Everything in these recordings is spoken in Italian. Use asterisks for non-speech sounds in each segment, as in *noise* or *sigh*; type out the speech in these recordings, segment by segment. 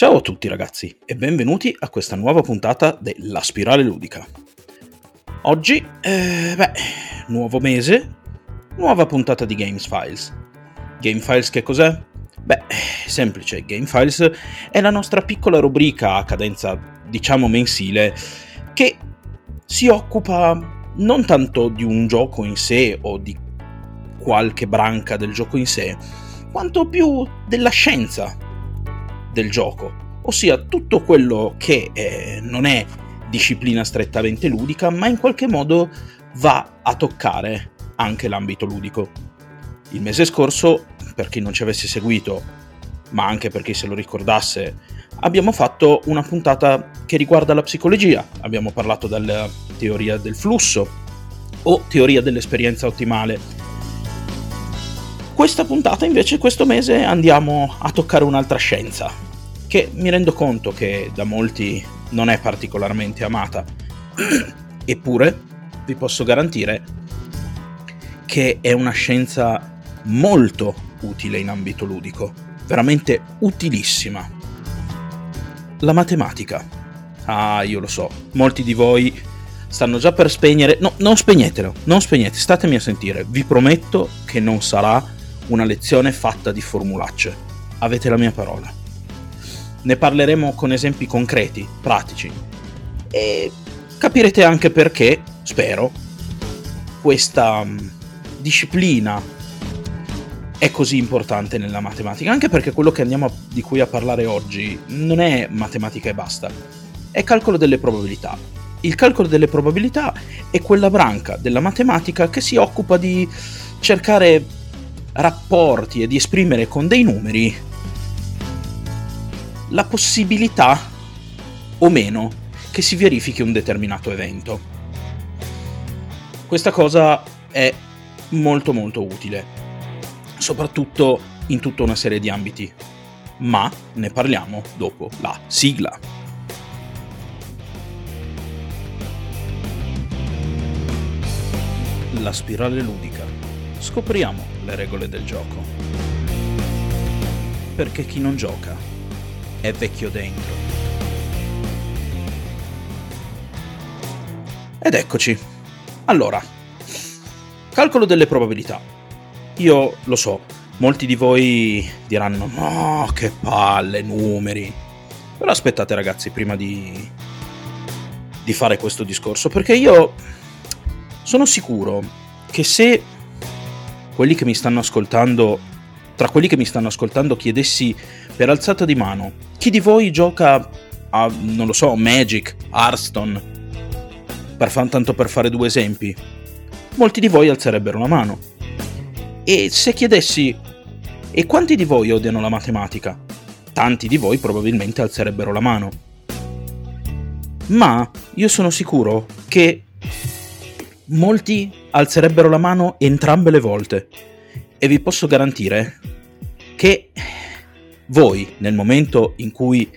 Ciao a tutti ragazzi e benvenuti a questa nuova puntata della Spirale Ludica. Oggi, eh, beh, nuovo mese, nuova puntata di Games Files. Game Files che cos'è? Beh, semplice, Game Files è la nostra piccola rubrica a cadenza, diciamo, mensile, che si occupa non tanto di un gioco in sé o di qualche branca del gioco in sé, quanto più della scienza del gioco, ossia tutto quello che eh, non è disciplina strettamente ludica, ma in qualche modo va a toccare anche l'ambito ludico. Il mese scorso, per chi non ci avesse seguito, ma anche per chi se lo ricordasse, abbiamo fatto una puntata che riguarda la psicologia. Abbiamo parlato della teoria del flusso o teoria dell'esperienza ottimale. Questa puntata invece questo mese andiamo a toccare un'altra scienza, che mi rendo conto che da molti non è particolarmente amata. *clears throat* Eppure vi posso garantire che è una scienza molto utile in ambito ludico, veramente utilissima. La matematica. Ah, io lo so, molti di voi stanno già per spegnere. No, non spegnetelo, non spegnete, statemi a sentire. Vi prometto che non sarà una lezione fatta di formulacce. Avete la mia parola. Ne parleremo con esempi concreti, pratici. E capirete anche perché, spero, questa mm, disciplina è così importante nella matematica, anche perché quello a, di cui a parlare oggi non è matematica e basta, è calcolo delle probabilità. Il calcolo delle probabilità è quella branca della matematica che si occupa di cercare rapporti e di esprimere con dei numeri la possibilità o meno che si verifichi un determinato evento. Questa cosa è molto molto utile soprattutto in tutta una serie di ambiti. Ma ne parliamo dopo la sigla. La spirale ludica. Scopriamo le regole del gioco. Perché chi non gioca è vecchio dentro. Ed eccoci. Allora, calcolo delle probabilità io lo so, molti di voi diranno no, che palle, numeri. Però aspettate ragazzi prima di, di fare questo discorso, perché io sono sicuro che se quelli che mi stanno ascoltando, tra quelli che mi stanno ascoltando chiedessi per alzata di mano, chi di voi gioca a, non lo so, Magic, Hearthstone, per fan, tanto per fare due esempi, molti di voi alzerebbero la mano. E se chiedessi, e quanti di voi odiano la matematica? Tanti di voi probabilmente alzerebbero la mano. Ma io sono sicuro che molti alzerebbero la mano entrambe le volte. E vi posso garantire che voi, nel momento in cui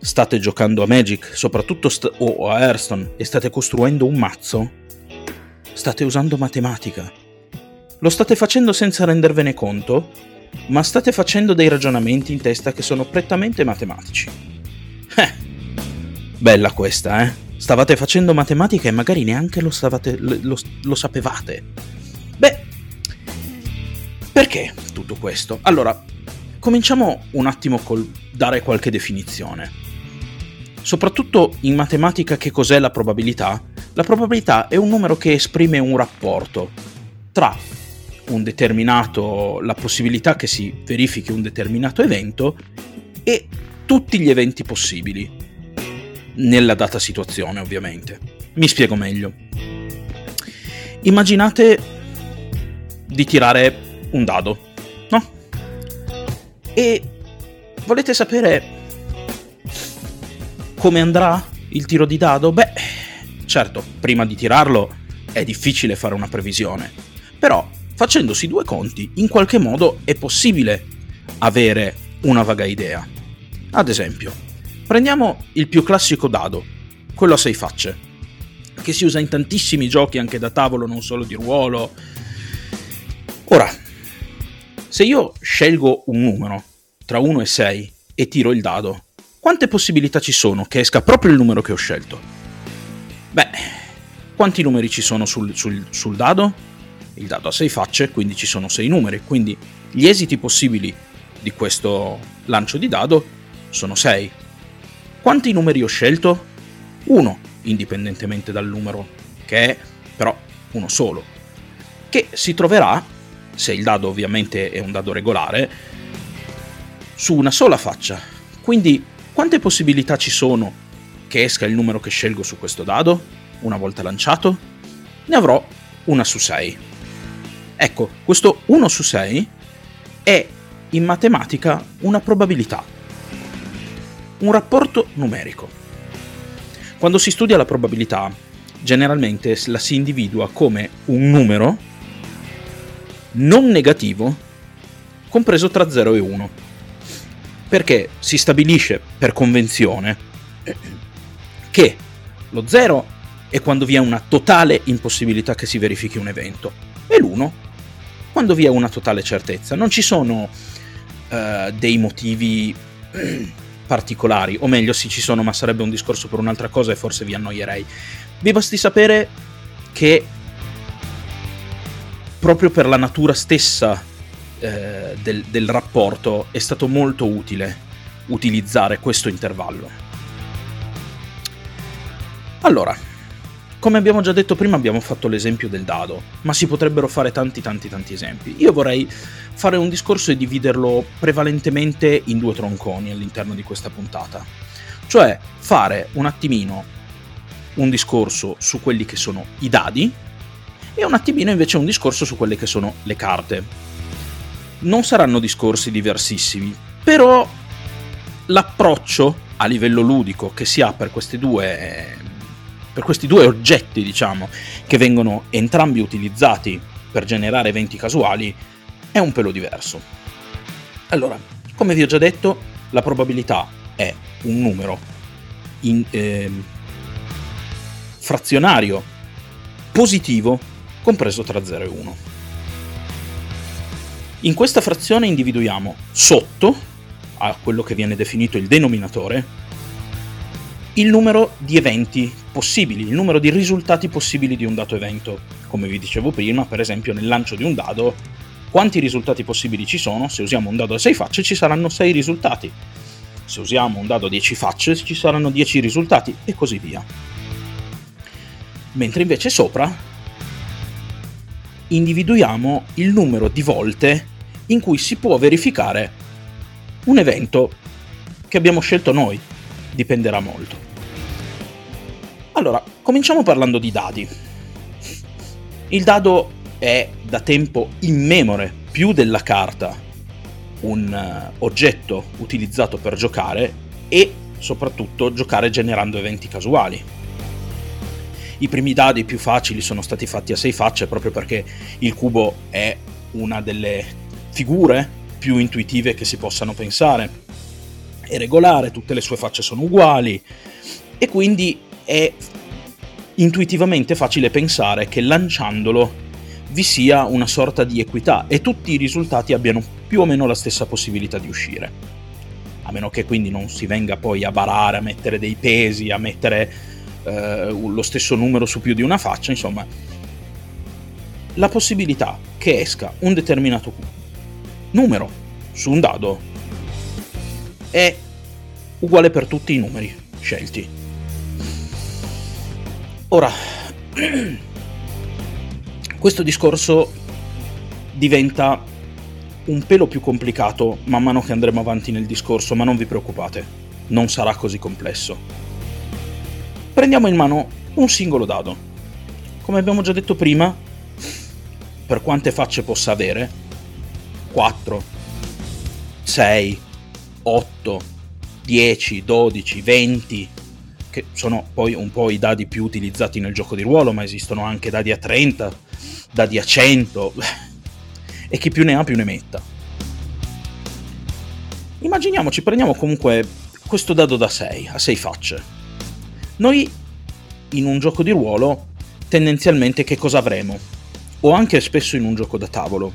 state giocando a Magic, soprattutto st- o a Hearthstone, e state costruendo un mazzo, state usando matematica lo state facendo senza rendervene conto, ma state facendo dei ragionamenti in testa che sono prettamente matematici. Eh, bella questa, eh? Stavate facendo matematica e magari neanche lo, stavate, lo, lo sapevate. Beh, perché tutto questo? Allora, cominciamo un attimo col dare qualche definizione. Soprattutto in matematica che cos'è la probabilità? La probabilità è un numero che esprime un rapporto tra un determinato, la possibilità che si verifichi un determinato evento e tutti gli eventi possibili, nella data situazione ovviamente. Mi spiego meglio. Immaginate di tirare un dado, no? E volete sapere come andrà il tiro di dado? Beh, certo, prima di tirarlo è difficile fare una previsione, però facendosi due conti, in qualche modo è possibile avere una vaga idea. Ad esempio, prendiamo il più classico dado, quello a sei facce, che si usa in tantissimi giochi anche da tavolo, non solo di ruolo. Ora, se io scelgo un numero tra 1 e 6 e tiro il dado, quante possibilità ci sono che esca proprio il numero che ho scelto? Beh, quanti numeri ci sono sul, sul, sul dado? Il dado ha 6 facce, quindi ci sono 6 numeri, quindi gli esiti possibili di questo lancio di dado sono 6. Quanti numeri ho scelto? Uno, indipendentemente dal numero, che è però uno solo, che si troverà, se il dado ovviamente è un dado regolare, su una sola faccia. Quindi quante possibilità ci sono che esca il numero che scelgo su questo dado, una volta lanciato? Ne avrò una su 6. Ecco, questo 1 su 6 è in matematica una probabilità, un rapporto numerico. Quando si studia la probabilità, generalmente la si individua come un numero non negativo compreso tra 0 e 1 perché si stabilisce per convenzione che lo 0 è quando vi è una totale impossibilità che si verifichi un evento e l'1 quando vi è una totale certezza. Non ci sono uh, dei motivi *clears throat* particolari, o meglio sì ci sono, ma sarebbe un discorso per un'altra cosa e forse vi annoierei. Vi basti sapere che proprio per la natura stessa eh, del, del rapporto è stato molto utile utilizzare questo intervallo. Allora, come abbiamo già detto prima abbiamo fatto l'esempio del dado, ma si potrebbero fare tanti tanti tanti esempi. Io vorrei fare un discorso e dividerlo prevalentemente in due tronconi all'interno di questa puntata. Cioè fare un attimino un discorso su quelli che sono i dadi e un attimino invece un discorso su quelle che sono le carte non saranno discorsi diversissimi, però l'approccio a livello ludico che si ha per, due, per questi due oggetti, diciamo, che vengono entrambi utilizzati per generare eventi casuali, è un pelo diverso. Allora, come vi ho già detto, la probabilità è un numero in, eh, frazionario positivo compreso tra 0 e 1. In questa frazione individuiamo sotto, a quello che viene definito il denominatore, il numero di eventi possibili, il numero di risultati possibili di un dato evento. Come vi dicevo prima, per esempio nel lancio di un dado, quanti risultati possibili ci sono? Se usiamo un dado a 6 facce ci saranno 6 risultati. Se usiamo un dado a 10 facce ci saranno 10 risultati e così via. Mentre invece sopra individuiamo il numero di volte in cui si può verificare un evento che abbiamo scelto noi. Dipenderà molto. Allora, cominciamo parlando di dadi. Il dado è da tempo immemore, più della carta, un uh, oggetto utilizzato per giocare e soprattutto giocare generando eventi casuali i primi dadi più facili sono stati fatti a sei facce proprio perché il cubo è una delle figure più intuitive che si possano pensare. È regolare, tutte le sue facce sono uguali e quindi è intuitivamente facile pensare che lanciandolo vi sia una sorta di equità e tutti i risultati abbiano più o meno la stessa possibilità di uscire. A meno che quindi non si venga poi a barare, a mettere dei pesi, a mettere eh, lo stesso numero su più di una faccia, insomma, la possibilità che esca un determinato numero su un dado è uguale per tutti i numeri scelti. Ora, *clears throat* questo discorso diventa un pelo più complicato man mano che andremo avanti nel discorso, ma non vi preoccupate, non sarà così complesso prendiamo in mano un singolo dado. Come abbiamo già detto prima, per quante facce possa avere, 4, 6, 8, 10, 12, 20, che sono poi un po' i dadi più utilizzati nel gioco di ruolo, ma esistono anche dadi a 30, dadi a 100, *laughs* e chi più ne ha più ne metta. Immaginiamoci, prendiamo comunque questo dado da 6, a 6 facce. Noi in un gioco di ruolo tendenzialmente che cosa avremo? O anche spesso in un gioco da tavolo.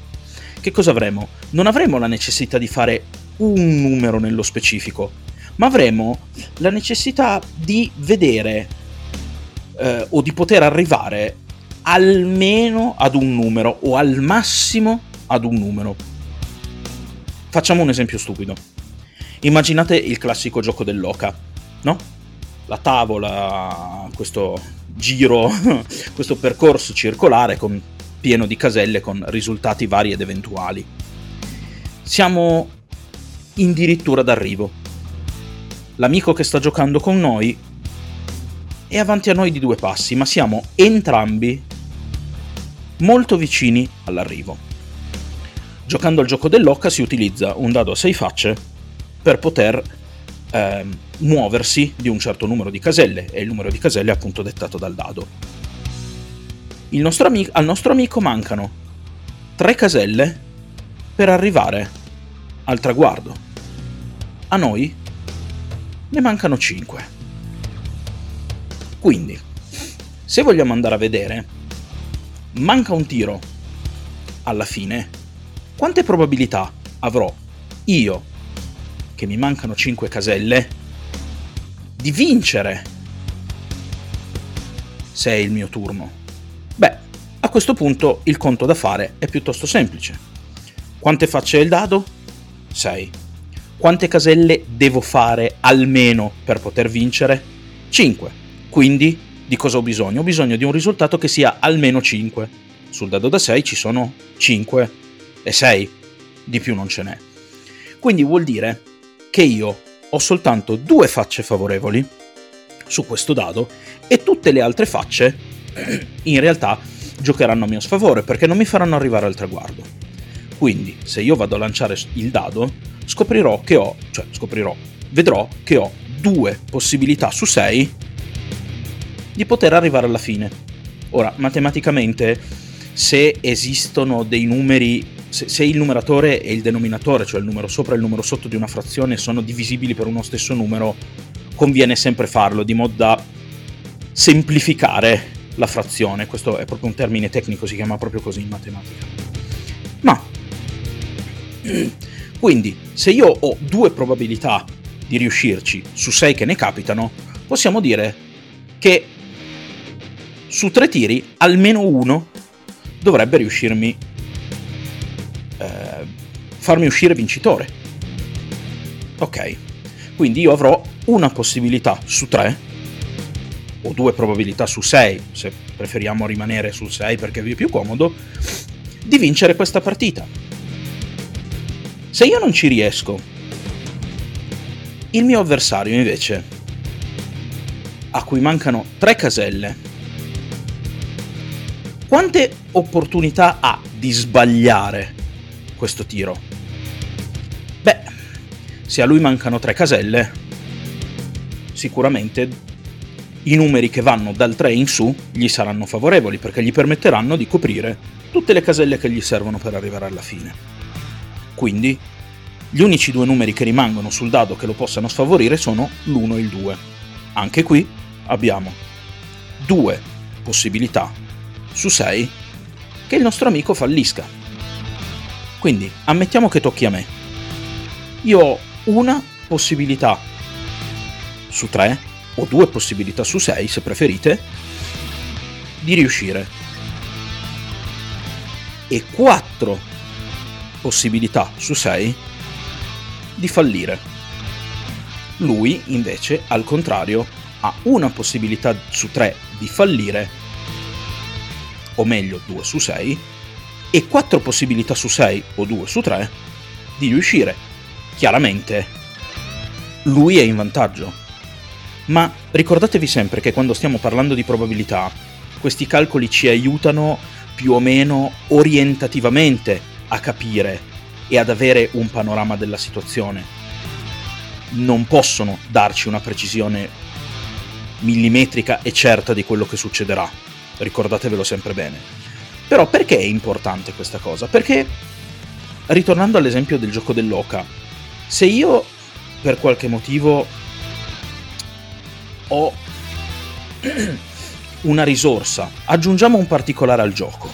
Che cosa avremo? Non avremo la necessità di fare un numero nello specifico, ma avremo la necessità di vedere eh, o di poter arrivare almeno ad un numero o al massimo ad un numero. Facciamo un esempio stupido. Immaginate il classico gioco dell'oca, no? La tavola, questo giro, *laughs* questo percorso circolare con, pieno di caselle con risultati vari ed eventuali. Siamo addirittura d'arrivo. L'amico che sta giocando con noi è avanti a noi di due passi, ma siamo entrambi molto vicini all'arrivo. Giocando al gioco dell'occa si utilizza un dado a sei facce per poter eh, muoversi di un certo numero di caselle e il numero di caselle è appunto dettato dal dado. Nostro amico, al nostro amico mancano tre caselle per arrivare al traguardo. A noi ne mancano 5. Quindi, se vogliamo andare a vedere, manca un tiro alla fine, quante probabilità avrò io, che mi mancano 5 caselle, di vincere se è il mio turno? Beh, a questo punto il conto da fare è piuttosto semplice. Quante facce è il dado? 6. Quante caselle devo fare almeno per poter vincere? 5. Quindi di cosa ho bisogno? Ho bisogno di un risultato che sia almeno 5. Sul dado da 6 ci sono 5 e 6, di più non ce n'è. Quindi vuol dire che io ho soltanto due facce favorevoli su questo dado e tutte le altre facce *clears throat* in realtà giocheranno a mio sfavore perché non mi faranno arrivare al traguardo. Quindi se io vado a lanciare il dado scoprirò che ho, cioè scoprirò, vedrò che ho due possibilità su 6 di poter arrivare alla fine. Ora, matematicamente, se esistono dei numeri, se, se, il numeratore e il denominatore, cioè il numero sopra e il numero sotto di una frazione, sono divisibili per uno stesso numero, conviene sempre farlo, di modo da semplificare la frazione. Questo è proprio un termine tecnico, si chiama proprio così in matematica. Ma, *clears throat* quindi, se io ho due probabilità di riuscirci su sei che ne capitano, possiamo dire che su tre tiri almeno uno dovrebbe riuscirmi farmi uscire vincitore. Ok, quindi io avrò una possibilità su tre o due probabilità su sei, se preferiamo rimanere sul 6 perché vi è più comodo, di vincere questa partita. Se io non ci riesco, il mio avversario invece, a cui mancano tre caselle, quante opportunità ha di sbagliare questo tiro? Se a lui mancano tre caselle, sicuramente i numeri che vanno dal 3 in su gli saranno favorevoli perché gli permetteranno di coprire tutte le caselle che gli servono per arrivare alla fine. Quindi gli unici due numeri che rimangono sul dado che lo possano sfavorire sono l'1 e il 2. Anche qui abbiamo due possibilità su 6 che il nostro amico fallisca. Quindi ammettiamo che tocchi a me. Io ho una possibilità su 3 o due possibilità su 6 se preferite di riuscire e 4 possibilità su 6 di fallire. Lui invece al contrario ha una possibilità su 3 di fallire o meglio 2 su 6, e 4 possibilità su 6 o 2 su 3 di riuscire. Chiaramente lui è in vantaggio. Ma ricordatevi sempre che quando stiamo parlando di probabilità, questi calcoli ci aiutano più o meno orientativamente a capire e ad avere un panorama della situazione. Non possono darci una precisione millimetrica e certa di quello che succederà ricordatevelo sempre bene. Però perché è importante questa cosa? Perché, ritornando all'esempio del gioco dell'oca, se io per qualche motivo ho *clears throat* una risorsa, aggiungiamo un particolare al gioco,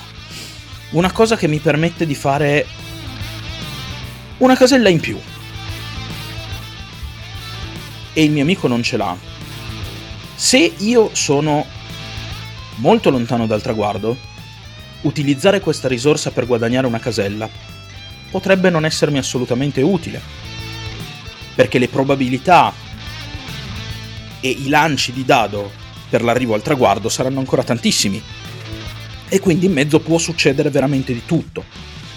una cosa che mi permette di fare una casella in più. e il mio amico non ce l'ha, se io sono molto lontano dal traguardo, utilizzare questa risorsa per guadagnare una casella potrebbe non essermi assolutamente utile, perché le probabilità e i lanci di dado per l'arrivo al traguardo saranno ancora tantissimi. E quindi in mezzo può succedere veramente di tutto.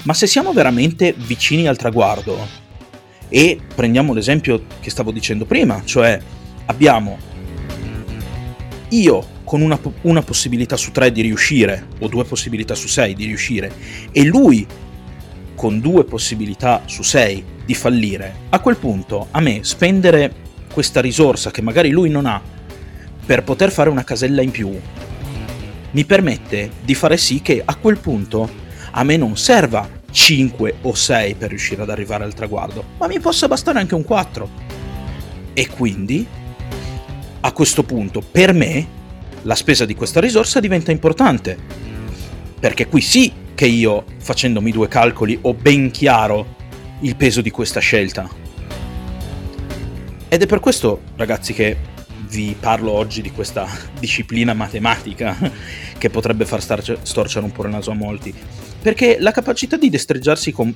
Ma se siamo veramente vicini al traguardo, e prendiamo l'esempio che stavo dicendo prima, cioè abbiamo io con una, una possibilità su tre di riuscire, o due possibilità su sei di riuscire, e lui con due possibilità su sei di fallire, a quel punto a me spendere questa risorsa che magari lui non ha per poter fare una casella in più mi permette di fare sì che a quel punto a me non serva 5 o 6 per riuscire ad arrivare al traguardo, ma mi possa bastare anche un 4. E quindi a questo punto per me la spesa di questa risorsa diventa importante. Perché qui sì che io, facendomi due calcoli, ho ben chiaro il peso di questa scelta. Ed è per questo, ragazzi, che vi parlo oggi di questa *laughs* disciplina matematica *laughs* che potrebbe far storcere un po' il naso a molti. Perché la capacità di destreggiarsi con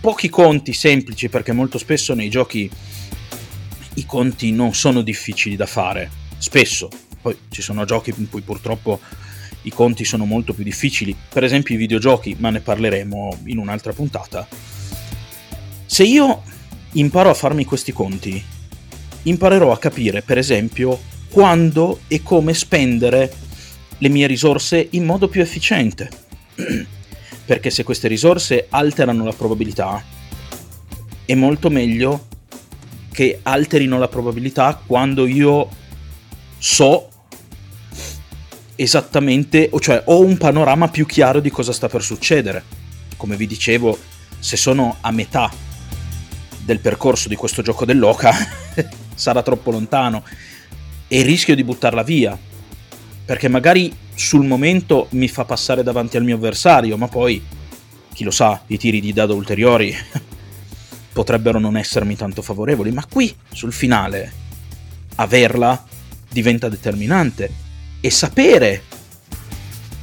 pochi conti semplici, perché molto spesso nei giochi i conti non sono difficili da fare, spesso. Poi ci sono giochi in cui purtroppo i conti sono molto più difficili, per esempio i videogiochi, ma ne parleremo in un'altra puntata. Se io imparo a farmi questi conti, imparerò a capire, per esempio, quando e come spendere le mie risorse in modo più efficiente. *clears throat* Perché se queste risorse alterano la probabilità, è molto meglio che alterino la probabilità quando io so esattamente, cioè ho un panorama più chiaro di cosa sta per succedere. Come vi dicevo, se sono a metà del percorso di questo gioco dell'oca, *laughs* sarà troppo lontano e rischio di buttarla via. Perché magari sul momento mi fa passare davanti al mio avversario, ma poi, chi lo sa, i tiri di dado ulteriori *laughs* potrebbero non essermi tanto favorevoli. Ma qui, sul finale, averla diventa determinante e sapere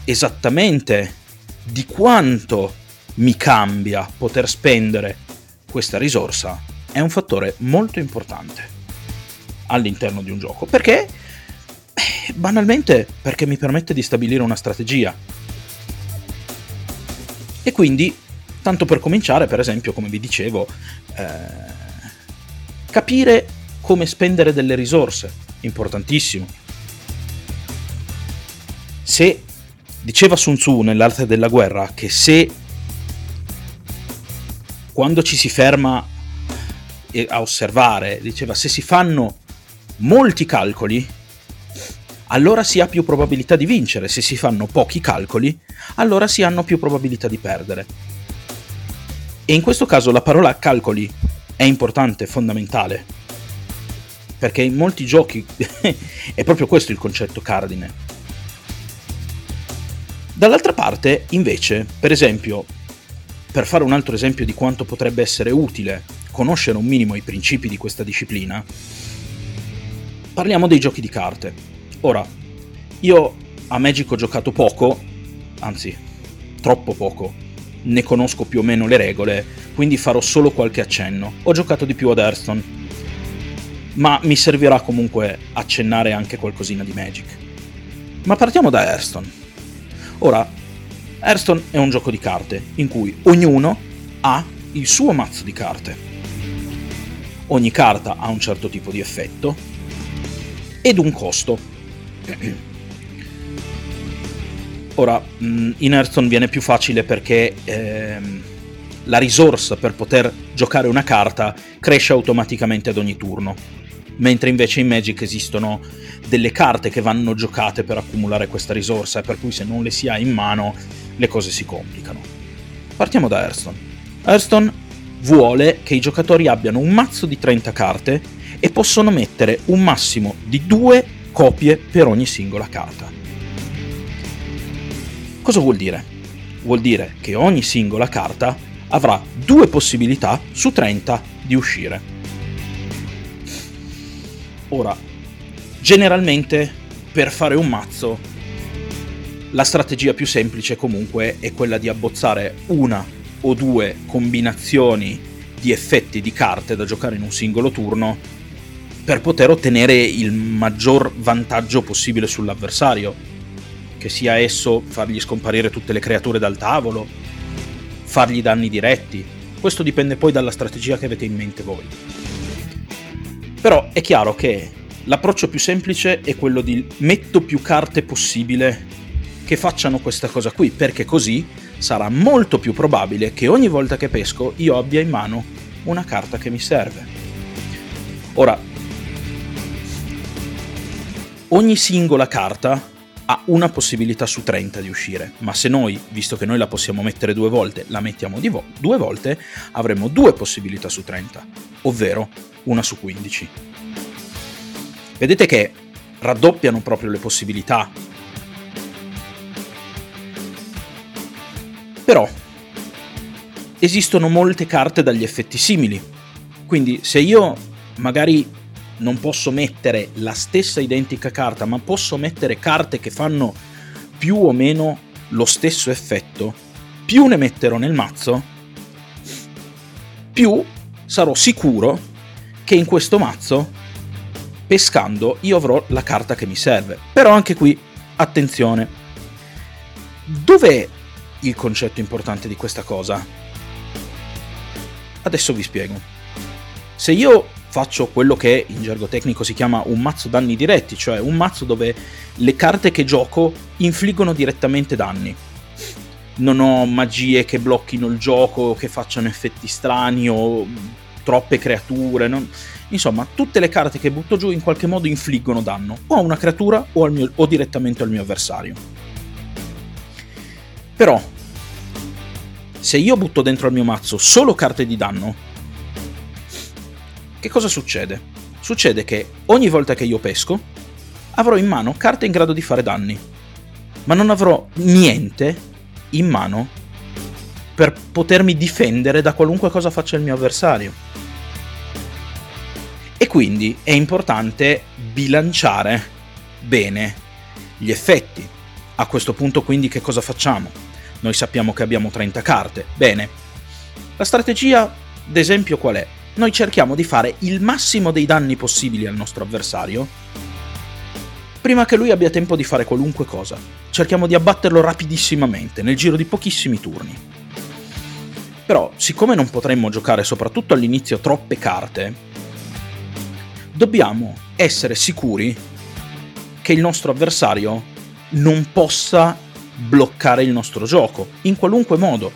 esattamente di quanto mi cambia poter spendere questa risorsa è un fattore molto importante all'interno di un gioco. Perché? Eh, banalmente perché mi permette di stabilire una strategia. E quindi, tanto per cominciare, per esempio, come vi dicevo, eh, capire come spendere delle risorse, importantissimo. Se diceva Sun Tzu nell'arte della guerra che se quando ci si ferma a osservare, diceva se si fanno molti calcoli, allora si ha più probabilità di vincere, se si fanno pochi calcoli, allora si hanno più probabilità di perdere. E in questo caso la parola calcoli è importante, fondamentale, perché in molti giochi *laughs* è proprio questo il concetto cardine. Dall'altra parte, invece, per esempio, per fare un altro esempio di quanto potrebbe essere utile conoscere un minimo i principi di questa disciplina, parliamo dei giochi di carte. Ora, io a Magic ho giocato poco, anzi, troppo poco, ne conosco più o meno le regole, quindi farò solo qualche accenno. Ho giocato di più ad Hearthstone, ma mi servirà comunque accennare anche qualcosina di Magic. Ma partiamo da Hearthstone. Ora, Hearthstone è un gioco di carte in cui ognuno ha il suo mazzo di carte. Ogni carta ha un certo tipo di effetto ed un costo. *clears throat* Ora, mm, in Hearthstone viene più facile perché ehm, la risorsa per poter giocare una carta cresce automaticamente ad ogni turno, mentre invece in Magic esistono delle carte che vanno giocate per accumulare questa risorsa, per cui se non le si ha in mano le cose si complicano. Partiamo da Hearthstone. Hearthstone vuole che i giocatori abbiano un mazzo di 30 carte e possono mettere un massimo di due copie per ogni singola carta. Cosa vuol dire? Vuol dire che ogni singola carta avrà due possibilità su 30 di uscire. Ora, generalmente per fare un mazzo la strategia più semplice comunque è quella di abbozzare una o due combinazioni di effetti di carte da giocare in un singolo turno per poter ottenere il maggior vantaggio possibile sull'avversario, che sia esso fargli scomparire tutte le creature dal tavolo, fargli danni diretti. Questo dipende poi dalla strategia che avete in mente voi. Però è chiaro che l'approccio più semplice è quello di metto più carte possibile che facciano questa cosa qui, perché così sarà molto più probabile che ogni volta che pesco io abbia in mano una carta che mi serve. Ora, ogni singola carta ha una possibilità su 30 di uscire, ma se noi, visto che noi la possiamo mettere due volte, la mettiamo vo- due volte, avremo due possibilità su 30, ovvero una su 15. Vedete che raddoppiano proprio le possibilità. Però esistono molte carte dagli effetti simili, quindi se io magari non posso mettere la stessa identica carta, ma posso mettere carte che fanno più o meno lo stesso effetto, più ne metterò nel mazzo, più sarò sicuro che in questo mazzo, pescando, io avrò la carta che mi serve. Però anche qui, attenzione, dov'è il concetto importante di questa cosa? Adesso vi spiego. Se io faccio quello che in gergo tecnico si chiama un mazzo danni diretti, cioè un mazzo dove le carte che gioco infliggono direttamente danni. Non ho magie che blocchino il gioco, che facciano effetti strani o troppe creature. Non... Insomma, tutte le carte che butto giù in qualche modo infliggono danno, o a una creatura o, mio... o direttamente al mio avversario. Però, se io butto dentro al mio mazzo solo carte di danno, che cosa succede? Succede che ogni volta che io pesco avrò in mano carte in grado di fare danni, ma non avrò niente in mano per potermi difendere da qualunque cosa faccia il mio avversario. E quindi è importante bilanciare bene gli effetti. A questo punto quindi che cosa facciamo? Noi sappiamo che abbiamo 30 carte. Bene. La strategia, ad esempio, qual è? noi cerchiamo di fare il massimo dei danni possibili al nostro avversario prima che lui abbia tempo di fare qualunque cosa. Cerchiamo di abbatterlo rapidissimamente, nel giro di pochissimi turni. Però, siccome non potremmo giocare soprattutto all'inizio troppe carte, dobbiamo essere sicuri che il nostro avversario non possa bloccare il nostro gioco, in qualunque modo,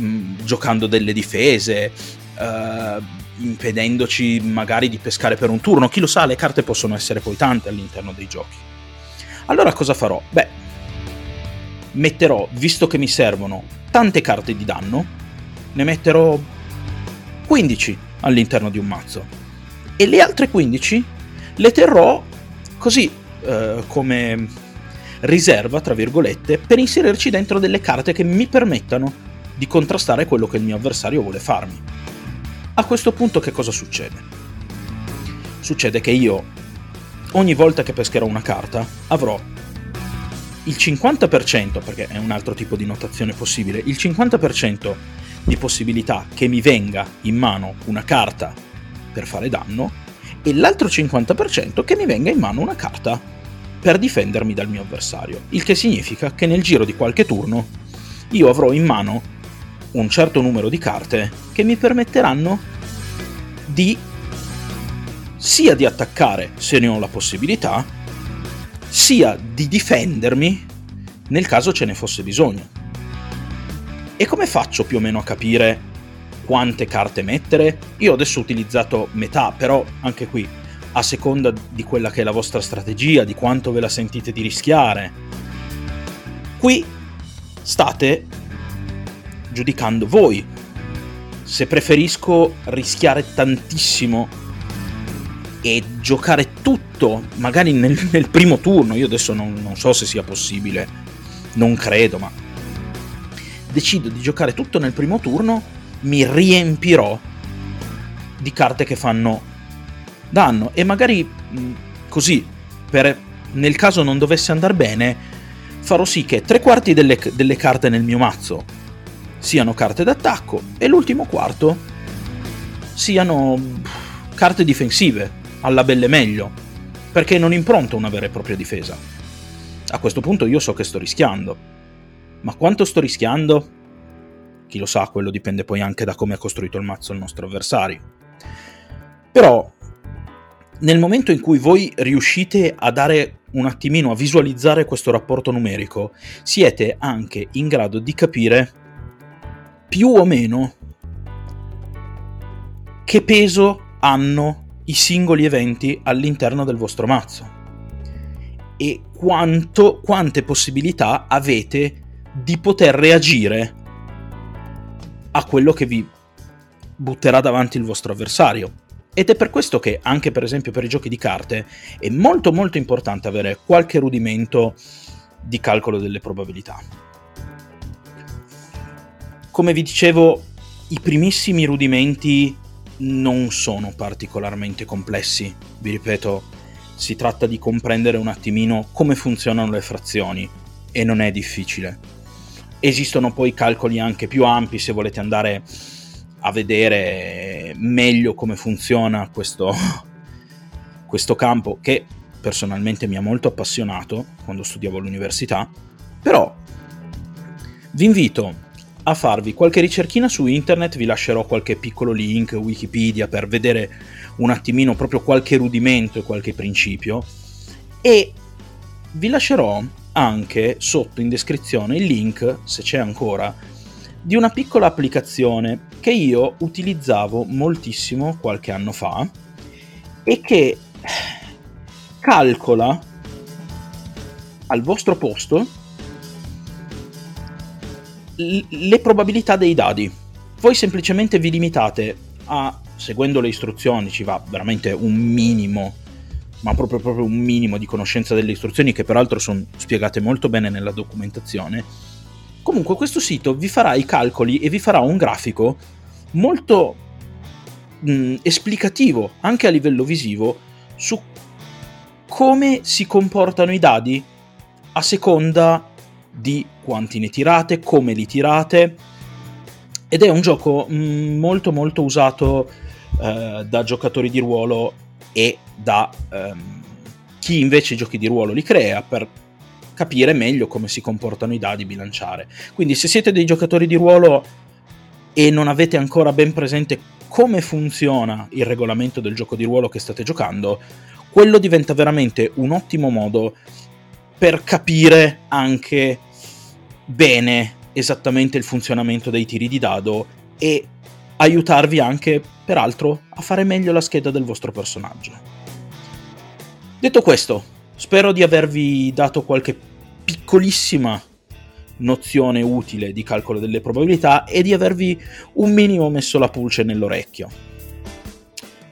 mm, giocando delle difese, uh, impedendoci magari di pescare per un turno. Chi lo sa, le carte possono essere poi tante all'interno dei giochi. Allora cosa farò? Beh, metterò, visto che mi servono tante carte di danno, ne metterò 15 all'interno di un mazzo. E le altre 15 le terrò così eh, come riserva, tra virgolette, per inserirci dentro delle carte che mi permettano di contrastare quello che il mio avversario vuole farmi. A questo punto che cosa succede? Succede che io, ogni volta che pescherò una carta, avrò il 50%, perché è un altro tipo di notazione possibile, il 50% di possibilità che mi venga in mano una carta per fare danno e l'altro 50% che mi venga in mano una carta per difendermi dal mio avversario. Il che significa che nel giro di qualche turno io avrò in mano un certo numero di carte che mi permetteranno di sia di attaccare se ne ho la possibilità, sia di difendermi nel caso ce ne fosse bisogno. E come faccio più o meno a capire quante carte mettere? Io adesso ho utilizzato metà, però anche qui, a seconda di quella che è la vostra strategia, di quanto ve la sentite di rischiare, qui state giudicando voi. Se preferisco rischiare tantissimo e giocare tutto, magari nel, nel primo turno, io adesso non, non so se sia possibile, non credo, ma decido di giocare tutto nel primo turno, mi riempirò di carte che fanno danno e magari mh, così, per, nel caso non dovesse andare bene, farò sì che tre quarti delle, delle carte nel mio mazzo siano carte d'attacco e l'ultimo quarto siano carte difensive, alla belle meglio, perché non impronto una vera e propria difesa. A questo punto io so che sto rischiando. Ma quanto sto rischiando? Chi lo sa, quello dipende poi anche da come ha costruito il mazzo il nostro avversario. Però, nel momento in cui voi riuscite a dare un attimino a visualizzare questo rapporto numerico, siete anche in grado di capire più o meno che peso hanno i singoli eventi all'interno del vostro mazzo e quanto, quante possibilità avete di poter reagire a quello che vi butterà davanti il vostro avversario. Ed è per questo che anche per esempio per i giochi di carte è molto molto importante avere qualche rudimento di calcolo delle probabilità. Come vi dicevo, i primissimi rudimenti non sono particolarmente complessi. Vi ripeto, si tratta di comprendere un attimino come funzionano le frazioni e non è difficile. Esistono poi calcoli anche più ampi se volete andare a vedere meglio come funziona questo, *laughs* questo campo che personalmente mi ha molto appassionato quando studiavo all'università, però vi invito a farvi qualche ricerchina su internet, vi lascerò qualche piccolo link, Wikipedia, per vedere un attimino proprio qualche rudimento e qualche principio. E vi lascerò anche sotto in descrizione il link, se c'è ancora, di una piccola applicazione che io utilizzavo moltissimo qualche anno fa e che calcola al vostro posto le probabilità dei dadi. Voi semplicemente vi limitate a, seguendo le istruzioni, ci va veramente un minimo ma proprio, proprio un minimo di conoscenza delle istruzioni che peraltro sono spiegate molto bene nella documentazione, comunque questo sito vi farà i calcoli e vi farà un grafico molto mh, esplicativo, anche a livello visivo, su come si comportano i dadi a seconda di quanti ne tirate, come li tirate. Ed è un gioco mh, molto molto usato eh, da giocatori di ruolo e da ehm, chi invece i giochi di ruolo li crea per capire meglio come si comportano i dadi bilanciare. Quindi se siete dei giocatori di ruolo e non avete ancora ben presente come funziona il regolamento del gioco di ruolo che state giocando, quello diventa veramente un ottimo modo per capire anche bene esattamente il funzionamento dei tiri di dado e aiutarvi anche, peraltro, a fare meglio la scheda del vostro personaggio. Detto questo, spero di avervi dato qualche piccolissima nozione utile di calcolo delle probabilità e di avervi un minimo messo la pulce nell'orecchio.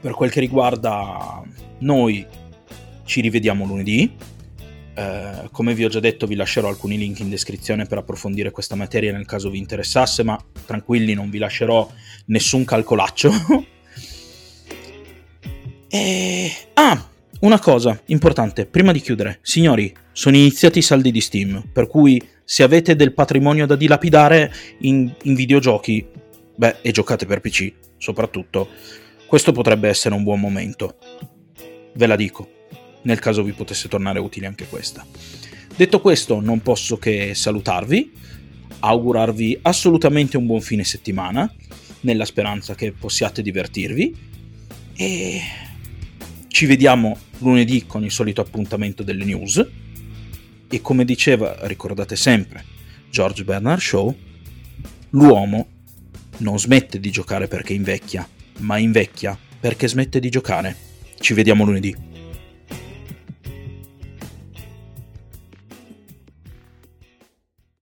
Per quel che riguarda noi, ci rivediamo lunedì eh, come vi ho già detto vi lascerò alcuni link in descrizione per approfondire questa materia nel caso vi interessasse, ma tranquilli non vi lascerò nessun calcolaccio. *laughs* e... Ah, una cosa importante, prima di chiudere. Signori, sono iniziati i saldi di Steam, per cui se avete del patrimonio da dilapidare in, in videogiochi, beh, e giocate per PC soprattutto, questo potrebbe essere un buon momento. Ve la dico nel caso vi potesse tornare utile anche questa. Detto questo, non posso che salutarvi, augurarvi assolutamente un buon fine settimana, nella speranza che possiate divertirvi e ci vediamo lunedì con il solito appuntamento delle news e come diceva, ricordate sempre, George Bernard Shaw, l'uomo non smette di giocare perché invecchia, ma invecchia perché smette di giocare. Ci vediamo lunedì.